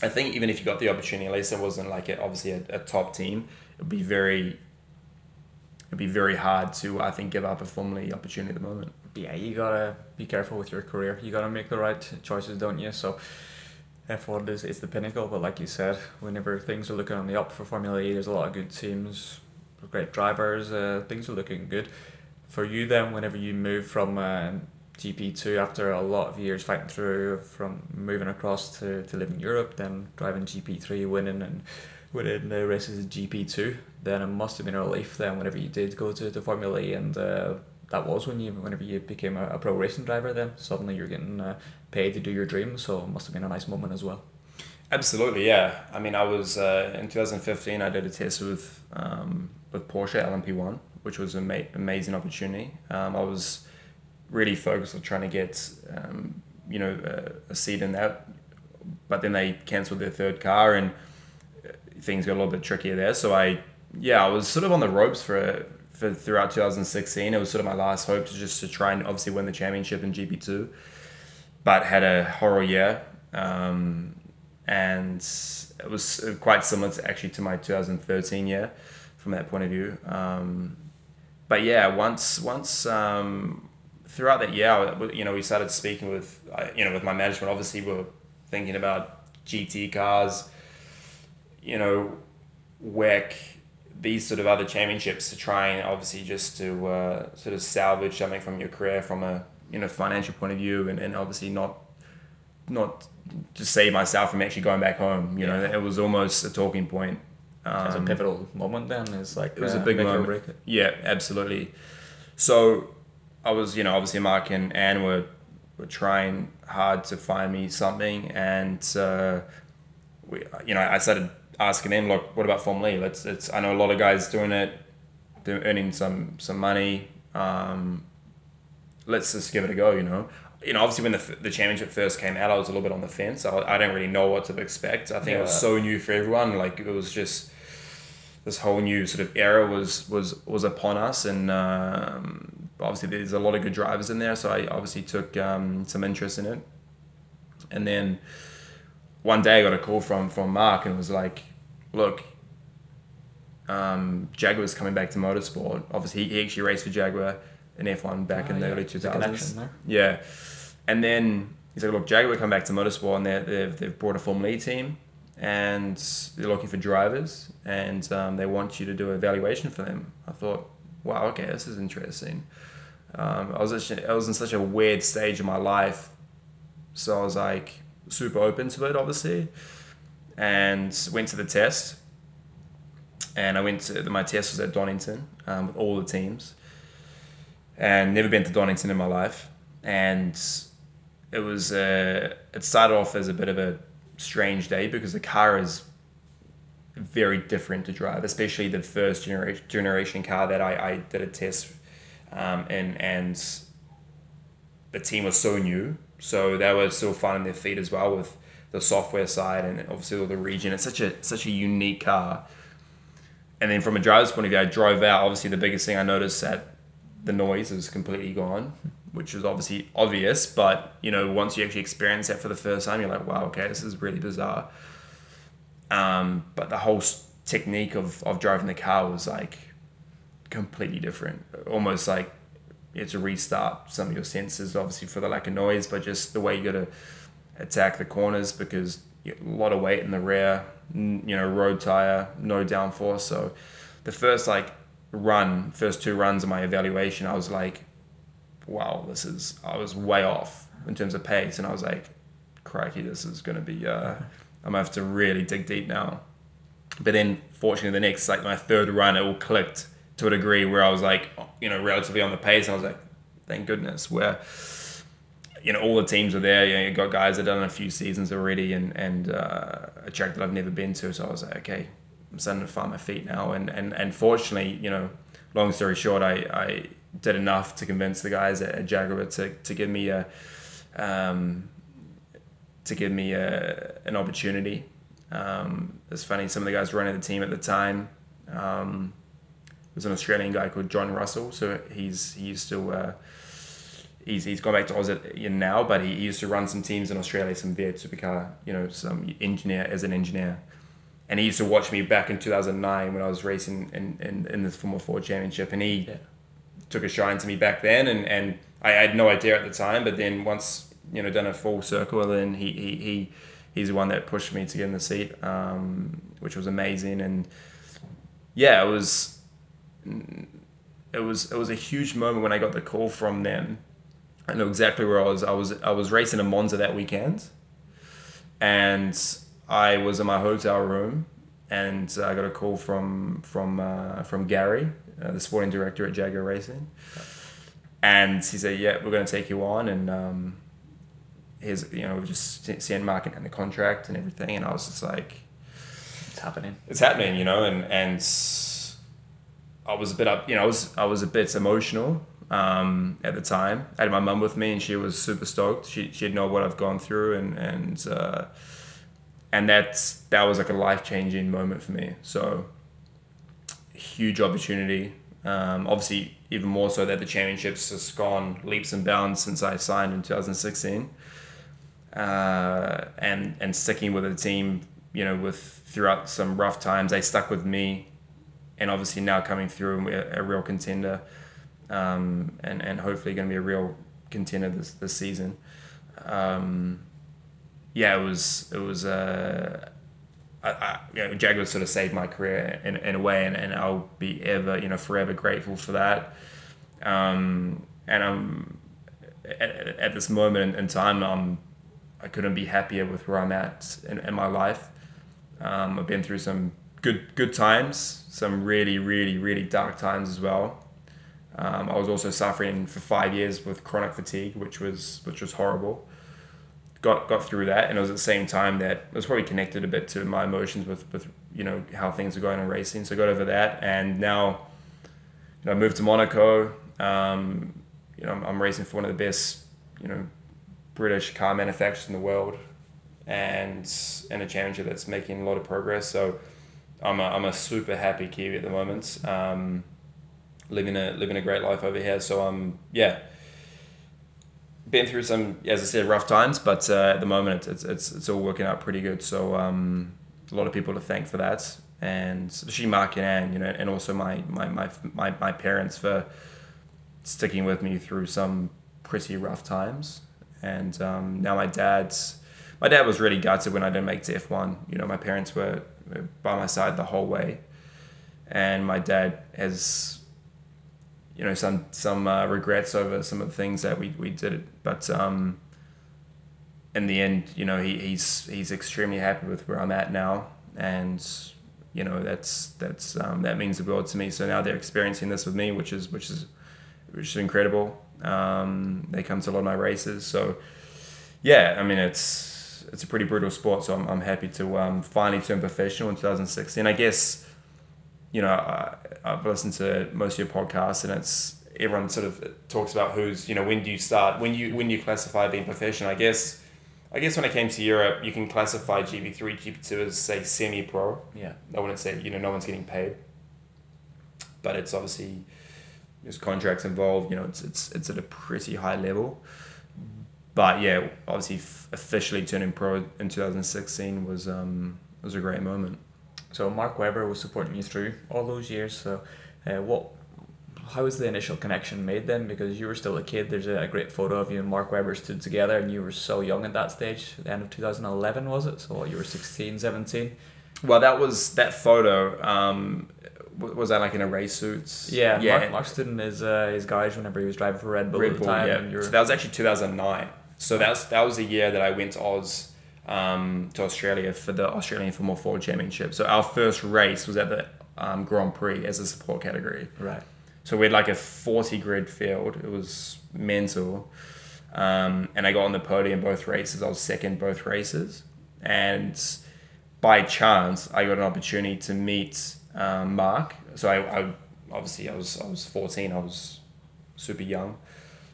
I think even if you got the opportunity, at least it wasn't like a, obviously a, a top team, it'd be very, it'd be very hard to, I think, give up a Formula E opportunity at the moment. Yeah, you gotta be careful with your career. You gotta make the right choices, don't you? So F1 is, is the pinnacle, but like you said, whenever things are looking on the up for Formula E, there's a lot of good teams, great drivers, uh, things are looking good. For you then, whenever you move from uh, GP2 after a lot of years fighting through, from moving across to, to live in Europe, then driving GP3, winning and winning the races in GP2, then it must have been a relief then whenever you did go to, to Formula E and uh, that was when you whenever you became a, a pro racing driver then suddenly you're getting uh, paid to do your dream so it must have been a nice moment as well. Absolutely yeah. I mean i was uh, in 2015 i did a test with um, with porsche lmp1 which was an ama- amazing opportunity. Um, i was really focused on trying to get um, you know a, a seat in that but then they cancelled their third car and uh, things got a little bit trickier there. So i yeah i was sort of on the ropes for a, for throughout 2016. It was sort of my last hope to just to try and obviously win the championship in GP2, but had a horror year, um, and it was quite similar to actually to my 2013 year from that point of view. Um, but yeah, once once um, throughout that year, you know, we started speaking with you know with my management. Obviously, we are thinking about GT cars, you know, WEC these sort of other championships to try and obviously just to uh, sort of salvage something from your career from a you know financial point of view and, and obviously not not to save myself from actually going back home you yeah. know it was almost a talking point. Um, a pivotal moment then it's like it was uh, a big moment. yeah absolutely. So I was you know obviously Mark and Anne were were trying hard to find me something and uh, we you know I started asking them, like, what about Formula E? Let's, it's, I know a lot of guys doing it, they're earning some some money. Um, let's just give it a go, you know. You know, obviously when the, the championship first came out, I was a little bit on the fence. I, I didn't really know what to expect. I think yeah. it was so new for everyone. Like it was just this whole new sort of era was was was upon us, and um, obviously there's a lot of good drivers in there. So I obviously took um, some interest in it, and then one day I got a call from from Mark and was like, look, um, Jaguar's coming back to motorsport. Obviously, he, he actually raced for Jaguar in F1 back oh, in the yeah. early 2000s. Yeah. And then he's like, look, Jaguar come back to motorsport and they've, they've brought a Formula E team and they're looking for drivers and um, they want you to do an evaluation for them. I thought, wow, okay, this is interesting. Um, I was actually, I was in such a weird stage of my life, so I was like, super open to it, obviously, and went to the test. And I went to my test was at Donington um, with all the teams, and never been to Donington in my life. And it was uh, it started off as a bit of a strange day because the car is very different to drive, especially the first generation generation car that I, I did a test um, in, and the team was so new so they were still finding their feet as well with the software side and obviously all the regen. It's such a such a unique car. and then from a driver's point of view, I drove out. Obviously, the biggest thing I noticed that the noise is completely gone, which was obviously obvious. But you know, once you actually experience that for the first time, you're like, wow, okay, this is really bizarre. Um, but the whole technique of, of driving the car was like completely different. Almost like had to restart some of your senses, obviously for the lack of noise, but just the way you got to attack the corners because a lot of weight in the rear, you know, road tire, no downforce. So the first like run, first two runs of my evaluation, I was like, wow, this is, I was way off in terms of pace. And I was like, crikey, this is going to be, uh, I'm going to have to really dig deep now. But then, fortunately, the next, like my third run, it all clicked to a degree where I was like, you know, relatively on the pace. I was like, thank goodness. Where, you know, all the teams were there. You, know, you got guys that done a few seasons already and, and uh, a track that I've never been to. So I was like, okay, I'm starting to find my feet now. And, and, and fortunately, you know, long story short, I, I did enough to convince the guys at, Jaguar to, to give me a, um, to give me a, an opportunity. Um, it's funny, some of the guys running the team at the time, um, was an Australian guy called John Russell. So he's, he used to, uh, he's, he's gone back to Oz now, but he, he used to run some teams in Australia, some V8 supercar, you know, some engineer as an engineer. And he used to watch me back in 2009 when I was racing in, in, in the Formula Ford championship. And he yeah. took a shine to me back then. And, and I had no idea at the time, but then once, you know, done a full circle, then he, he, he he's the one that pushed me to get in the seat, um, which was amazing. And yeah, it was, it was, it was a huge moment when I got the call from them I know exactly where I was. I was I was racing in Monza that weekend, and I was in my hotel room, and I got a call from from uh, from Gary, uh, the sporting director at Jaguar Racing, and he said, "Yeah, we're going to take you on, and um, here's you know just seeing market and the contract and everything." And I was just like, "It's happening. It's happening," you know, and and I was a bit up, you know, I was I was a bit emotional um, at the time. I had my mum with me, and she was super stoked. She she'd know what I've gone through, and and uh, and that's that was like a life changing moment for me. So huge opportunity. Um, obviously, even more so that the championships has gone leaps and bounds since I signed in 2016. Uh, and and sticking with the team, you know, with throughout some rough times, they stuck with me, and obviously now coming through a, a real contender um, and and hopefully going to be a real contender this this season. Um, yeah, it was it was. Uh, I, I, you know, Jaguar sort of saved my career in, in a way, and, and I'll be ever, you know, forever grateful for that. Um, and I'm at, at this moment in, in, time, I'm I couldn't be happier with where I'm at in, in my life. Um, I've been through some good good times, some really really really dark times as well. Um, I was also suffering for five years with chronic fatigue, which was which was horrible. Got got through that, and it was at the same time that it was probably connected a bit to my emotions with with you know how things are going in racing. So I got over that, and now you know I moved to Monaco. Um, you know I'm, I'm racing for one of the best you know British car manufacturers in the world, and and a championship that's making a lot of progress. So I'm a, I'm a super happy Kiwi at the moment. Um, living a living a great life over here. So um yeah, been through some as I said rough times, but uh, at the moment it's, it's it's all working out pretty good. So um a lot of people to thank for that, and especially Mark and Anne, you know, and also my my my my, my parents for sticking with me through some pretty rough times. And um, now my dad's my dad was really gutted when I didn't make to F one. You know, my parents were by my side the whole way, and my dad has you know some some uh, regrets over some of the things that we, we did. But um, in the end you know he, he's he's extremely happy with where I'm at now. And you know that's that's um, that means the world to me. So now they're experiencing this with me which is which is which is incredible. Um, they come to a lot of my races. So yeah I mean it's it's a pretty brutal sport so I'm, I'm happy to um, finally turn professional in 2016 I guess you know, I, I've listened to most of your podcasts, and it's everyone sort of talks about who's, you know, when do you start, when you when you classify being professional. I guess, I guess when I came to Europe, you can classify GP three, GP two as say semi pro. Yeah. I wouldn't say you know no one's getting paid. but it's obviously there's contracts involved. You know, it's it's it's at a pretty high level. But yeah, obviously f- officially turning pro in 2016 was um was a great moment. So Mark Webber was supporting you through all those years. So, uh, what, how was the initial connection made then? Because you were still a kid. There's a, a great photo of you and Mark Webber stood together, and you were so young at that stage. The end of 2011 was it? So what, you were 16, 17. Well, that was that photo. Um, was that like in a race suits? Yeah, Mark, Mark stood in his uh, his garage whenever he was driving for Red Bull Red at the Bull, time. yeah. And you were, So that was actually 2009. So that's that was the year that I went to Oz, um, to Australia for the Australian Formula Ford Championship. So our first race was at the um, Grand Prix as a support category. right. So we had like a 40 grid field. It was mental. Um, and I got on the podium both races. I was second both races. And by chance, I got an opportunity to meet um, Mark. So I, I obviously I was I was 14. I was super young.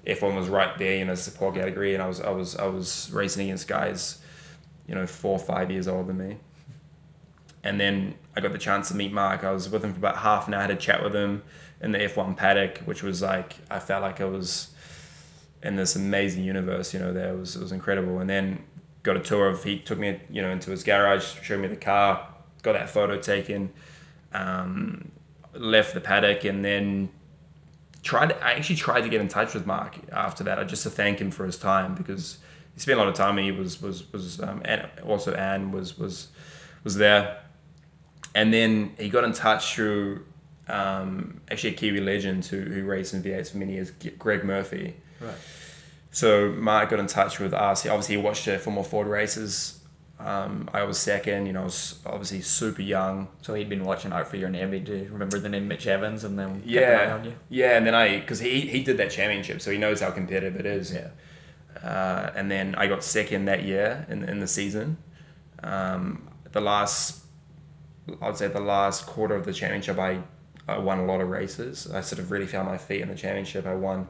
F1 was right there, you know, support category, and I was I was I was racing against guys, you know, four or five years older than me. And then I got the chance to meet Mark. I was with him for about half an hour. I had a chat with him in the F1 paddock, which was like I felt like I was in this amazing universe. You know, there it was it was incredible. And then got a tour of. He took me, you know, into his garage, showed me the car, got that photo taken, um, left the paddock, and then tried. I actually tried to get in touch with Mark after that, just to thank him for his time because he spent a lot of time. He was was was um, and also Anne was was was there, and then he got in touch through um, actually a Kiwi legend who who raced in V8s for many years, Greg Murphy. Right. So Mark got in touch with us. He obviously watched the more Ford races. Um, I was second. You know, I was obviously super young. So he'd been watching out for your name. Did you remember the name Mitch Evans and then Yeah, on you? yeah. And then I, because he he did that championship, so he knows how competitive it is. Yeah. Uh, and then I got second that year in in the season. Um, the last, I'd say the last quarter of the championship, I, I won a lot of races. I sort of really found my feet in the championship. I won.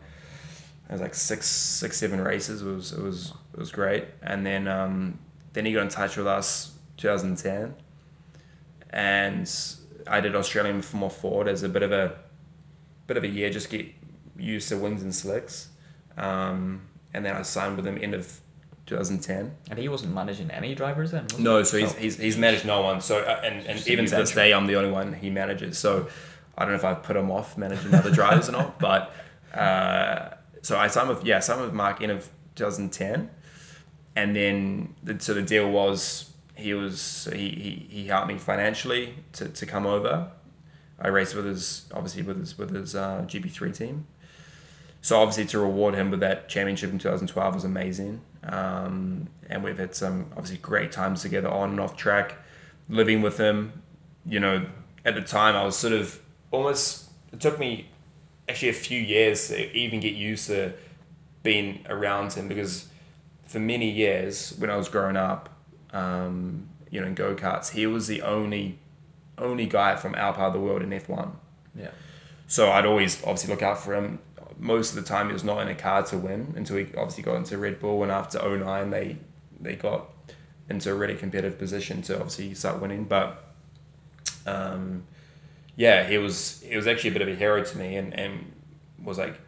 It was like six, six, seven races. It was, it was, it was great. And then, um, then he got in touch with us, 2010, and I did Australian Formula Ford as a bit of a, bit of a year, just get used to wings and slicks. Um, and then I signed with him end of 2010. And he wasn't managing any drivers then. No, so he's, he's, he's managed no one. So uh, and, and even to this day, I'm the only one he manages. So I don't know if I've put him off managing other drivers or not. But uh, so I signed with yeah, I signed with Mark end of 2010, and then the, so the deal was he was he, he, he helped me financially to, to come over. I raced with his obviously with his with his uh, GP3 team. So obviously to reward him with that championship in 2012 was amazing. Um, and we've had some obviously great times together on and off track, living with him. You know, at the time I was sort of almost. It took me actually a few years to even get used to being around him because for many years when I was growing up, um, you know, in go karts, he was the only only guy from our part of the world in F one. Yeah. So I'd always obviously look out for him. Most of the time, he was not in a car to win until he obviously got into Red Bull, and after 09, they they got into a really competitive position to obviously start winning. But um, yeah, he was he was actually a bit of a hero to me, and, and was like,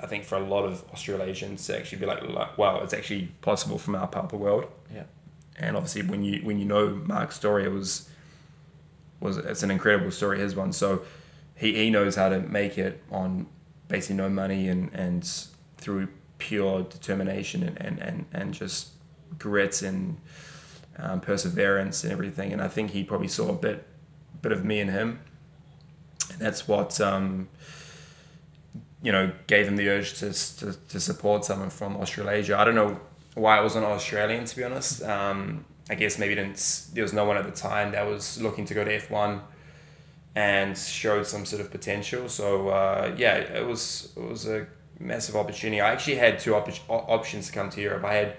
I think for a lot of Australasians to actually be like, like, wow, it's actually possible from our part of the world. Yeah. And obviously, when you when you know Mark's story, it was was it's an incredible story. His one, so he, he knows how to make it on basically no money and and through pure determination and and and, and just grit and um, perseverance and everything. And I think he probably saw a bit bit of me in him, and that's what. Um, you know, gave him the urge to, to, to support someone from Australasia. I don't know why it wasn't Australian, to be honest. Um, I guess maybe didn't. There was no one at the time that was looking to go to F one, and showed some sort of potential. So uh, yeah, it was it was a massive opportunity. I actually had two op- options to come to Europe. I had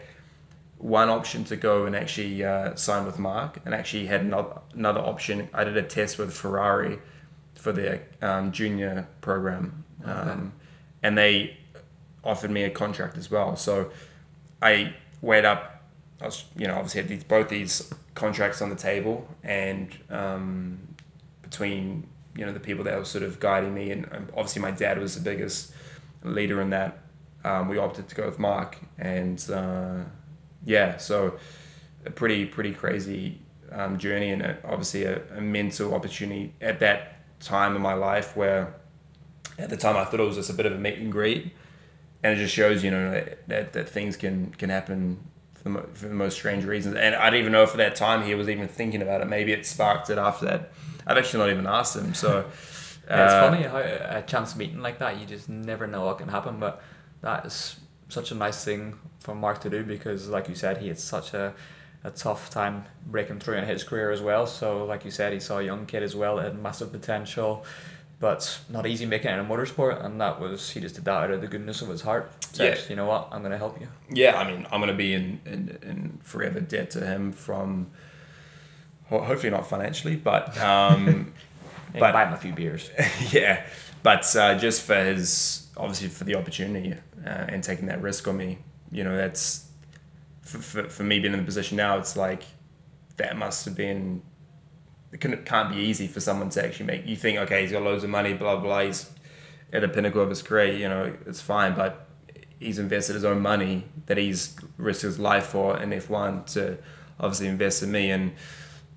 one option to go and actually uh, sign with Mark, and actually had another another option. I did a test with Ferrari for their um, junior program, um, and they offered me a contract as well. So I weighed up. I was, you know, obviously had these, both these contracts on the table, and um, between you know the people that were sort of guiding me, and um, obviously my dad was the biggest leader in that. Um, we opted to go with Mark, and uh, yeah, so a pretty pretty crazy um, journey, and a, obviously a, a mental opportunity at that time in my life where at the time I thought it was just a bit of a meet and greet, and it just shows you know that, that, things can can happen for the, mo- for the most strange reasons. And I didn't even know if at that time he was even thinking about it. Maybe it sparked it after that. I've actually not even asked him. So Yeah, it's uh, funny how a chance meeting like that, you just never know what can happen. But that is such a nice thing for Mark to do because, like you said, he had such a, a tough time breaking through in his career as well. So, like you said, he saw a young kid as well, had massive potential, but not easy making it in a motorsport. And that was, he just did that out of the goodness of his heart. Said, Yeah. you know what, I'm going to help you. yeah, I mean, I'm gonna be in, in, in forever debt to him from ho- hopefully not financially, but um, But- buy him a few beers. yeah, but uh, just for his obviously for the opportunity uh, and taking that risk on me, you know, that's for, for, for me being in the position now. It's like that must have been it couldn't, can't be easy for someone to actually make you think okay he's got loads of money blah blah he's at the pinnacle of his career you know it's fine but he's invested his own money that he's risked his life for in F1 to obviously invest in me and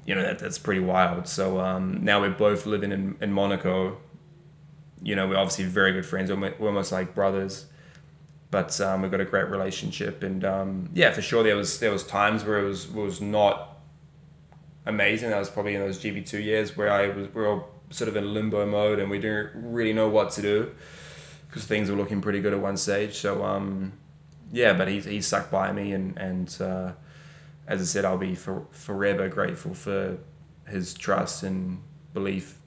you know that, that's pretty wild. So um, now we're both living in, in Monaco. You know we're obviously very good friends we're we're almost like brothers but um, we've got a great relationship and um, yeah for sure there was there was times where it was was not amazing. That was probably in those GP2 years where I was we were all sort of in limbo mode and we didn't really know what to do because things were looking pretty good at one stage. So um, yeah but he, he stuck by me and and uh, as I said I'll be for, forever grateful for his trust and belief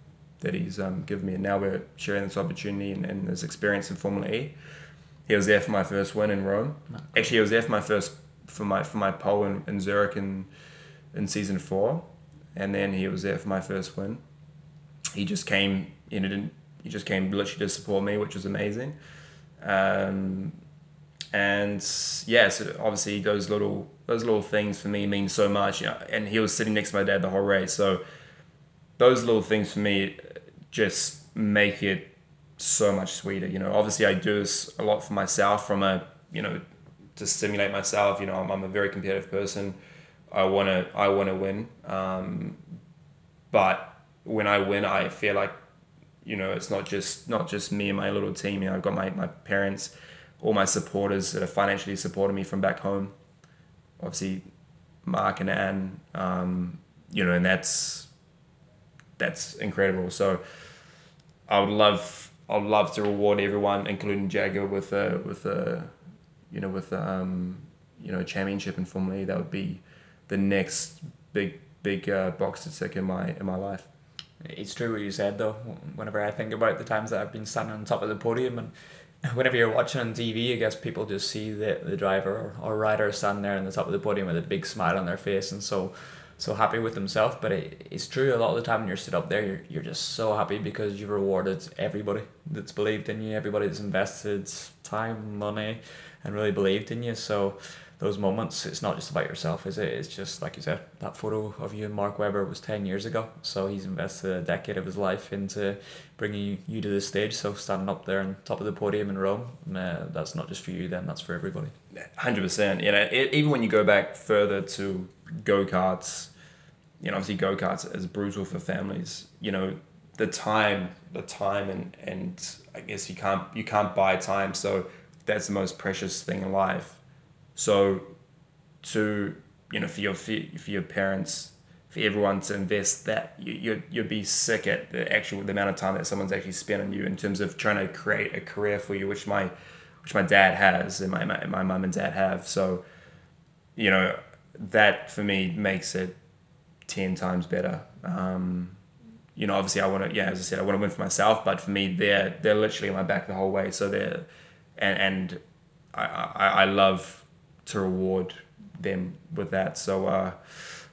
that he's um, given me. And now we're sharing this opportunity and, and this experience in Formula E. He was there for my first win in Rome. Actually, he was there for my first for my for my pole in, in Zurich in in season four, and then he was there for my first win. He just came, you know, didn't he just came literally to support me, which was amazing. Um, and yeah, so obviously those little those little things for me mean so much. You know, and he was sitting next to my dad the whole race, so those little things for me just make it so much sweeter. You know, obviously I do this a lot for myself from a, you know, to stimulate myself. You know, I'm, I'm a very competitive person. I want to, I want to win. Um, but when I win, I feel like, you know, it's not just, not just me and my little team. You know, I've got my, my parents, all my supporters that are financially supporting me from back home. Obviously, Mark and Anne, um, you know, and that's, that's incredible. So I would love I'd love to reward everyone, including Jaguar, with a with a you know with a, um you know championship in Formula E. That would be the next big big uh, box to tick in my in my life. It's true what you said though. Whenever I think about the times that I've been standing on top of the podium and whenever you're watching on TV, I guess people just see the, the driver or, or rider standing there on the top of the podium with a big smile on their face and so so happy with themselves. But it, it's true a lot of the time when you're stood up there, you're, you're just so happy because you've rewarded everybody that's believed in you, everybody that's invested time, money, and really believed in you. So those moments, it's not just about yourself, is it? It's just like you said, that photo of you and Mark Webber was ten years ago. So he's invested a decade of his life into bringing you, to this stage. So standing up there on top of the podium in Rome, uh, that's not just for you. Then that's for everybody. Hundred percent. You know, e- even when you go back further to go karts, you know, obviously go karts is brutal for families. You know, the time, the time, and and I guess you can't you can't buy time. So that's the most precious thing in life. So to you know for your for your parents, for everyone to invest that, you you you'd be sick at the actual the amount of time that someone's actually spent on you in terms of trying to create a career for you, which my which my dad has and my my, mum and dad have. So, you know, that for me makes it ten times better. Um, you know, obviously I want to, yeah, as I said, I want to win for myself, but for me, they're they're literally my back the whole way. So they're, and and I I, I love to reward them with that. So uh,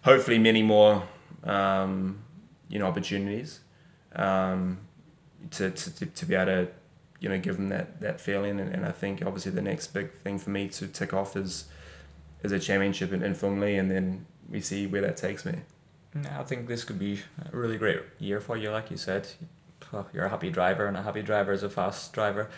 hopefully many more, um, you know, opportunities um, to, to, to, be able to, you know, give them that, that feeling. And, and I think obviously the next big thing for me to tick off is is a championship in, in Formula E, and then we see where that takes me. I think this could be a really great year for you, like you said. you're a happy driver, and a happy driver is a fast driver.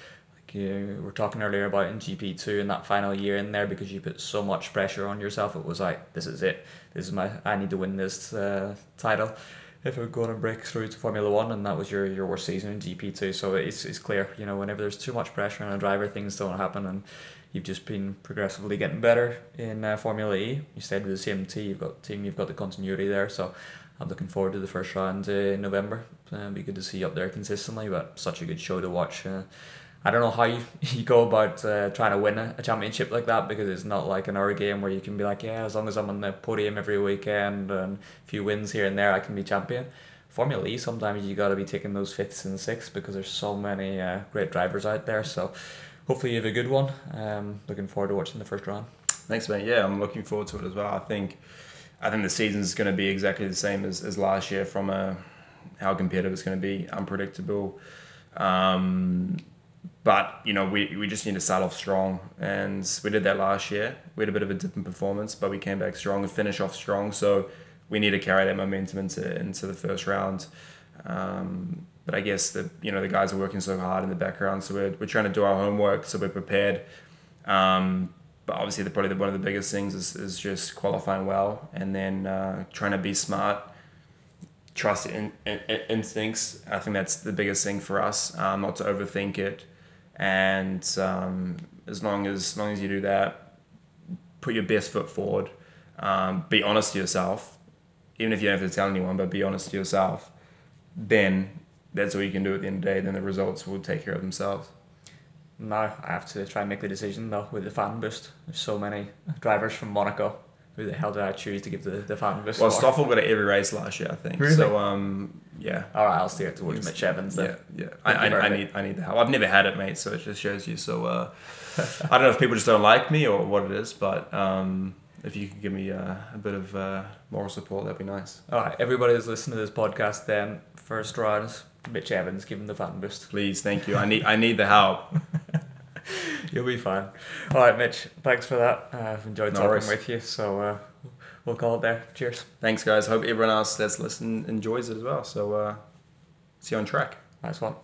You were talking earlier about in GP two in that final year in there because you put so much pressure on yourself. It was like this is it. This is my. I need to win this uh, title if we're going to break through to Formula One, and that was your, your worst season in GP two. So it's, it's clear, you know, whenever there's too much pressure on a driver, things don't happen, and you've just been progressively getting better in uh, Formula E. You stayed with the same team, you've got team, you've got the continuity there. So I'm looking forward to the first round uh, in November. Uh, it'll be good to see you up there consistently, but such a good show to watch. Uh, I don't know how you, you go about uh, trying to win a, a, championship like that because it's not like an hour game where you can be like, yeah, as long as I'm on the podium every weekend and a few wins here and there, I can be champion. Formula E, sometimes you got to be taking those fifths and sixths because there's so many uh, great drivers out there. So hopefully you have a good one. Um, looking forward to watching the first round. Thanks, mate. Yeah, I'm looking forward to it as well. I think, I think the season's going to be exactly the same as, as last year from a how competitive it's going to be, unpredictable. Um, but you know we, we just need to start off strong. And we did that last year. We had a bit of a dip in performance but we came back strong and finish off strong. So we need to carry that momentum into into the first round. Um, but I guess the you know the guys are working so hard in the background. So we're, we're trying to do our homework. So we're prepared. Um, but obviously the, probably the, one of the biggest things is, is just qualifying well and then uh, trying to be smart. Trust in, in, in, instincts. I think that's the biggest thing for us um, not to overthink it and um, as long as, as long as you do that, put your best foot forward. Um, be honest to yourself, even if you don't have to tell anyone, but be honest to yourself. Then that's all you can do at the end of the day. Then the results will take care of themselves. Now I have to try and make the decision though with the fan boost. There's so many drivers from Monaco who the hell did I choose to give the, the boost Well? Stoffel got it every race last year, I think. Really? So, um, yeah. All right, I'll steer it towards Mitch Evans then. Yeah, yeah. I, I, I need I need the help. I've never had it, mate. So it just shows you. So uh, I don't know if people just don't like me or what it is, but um, if you could give me uh, a bit of uh, moral support, that'd be nice. All right, everybody who's listening to this podcast then, first round, Mitch Evans, give him the fan boost. Please, thank you. I need I need the help. You'll be fine. All right, Mitch, thanks for that. Uh, I've enjoyed No talking worries. with you, so uh, we'll call it there. Cheers. Thanks, guys. Hope everyone else that's listening enjoys it as well. So uh, see you on track. Nice one.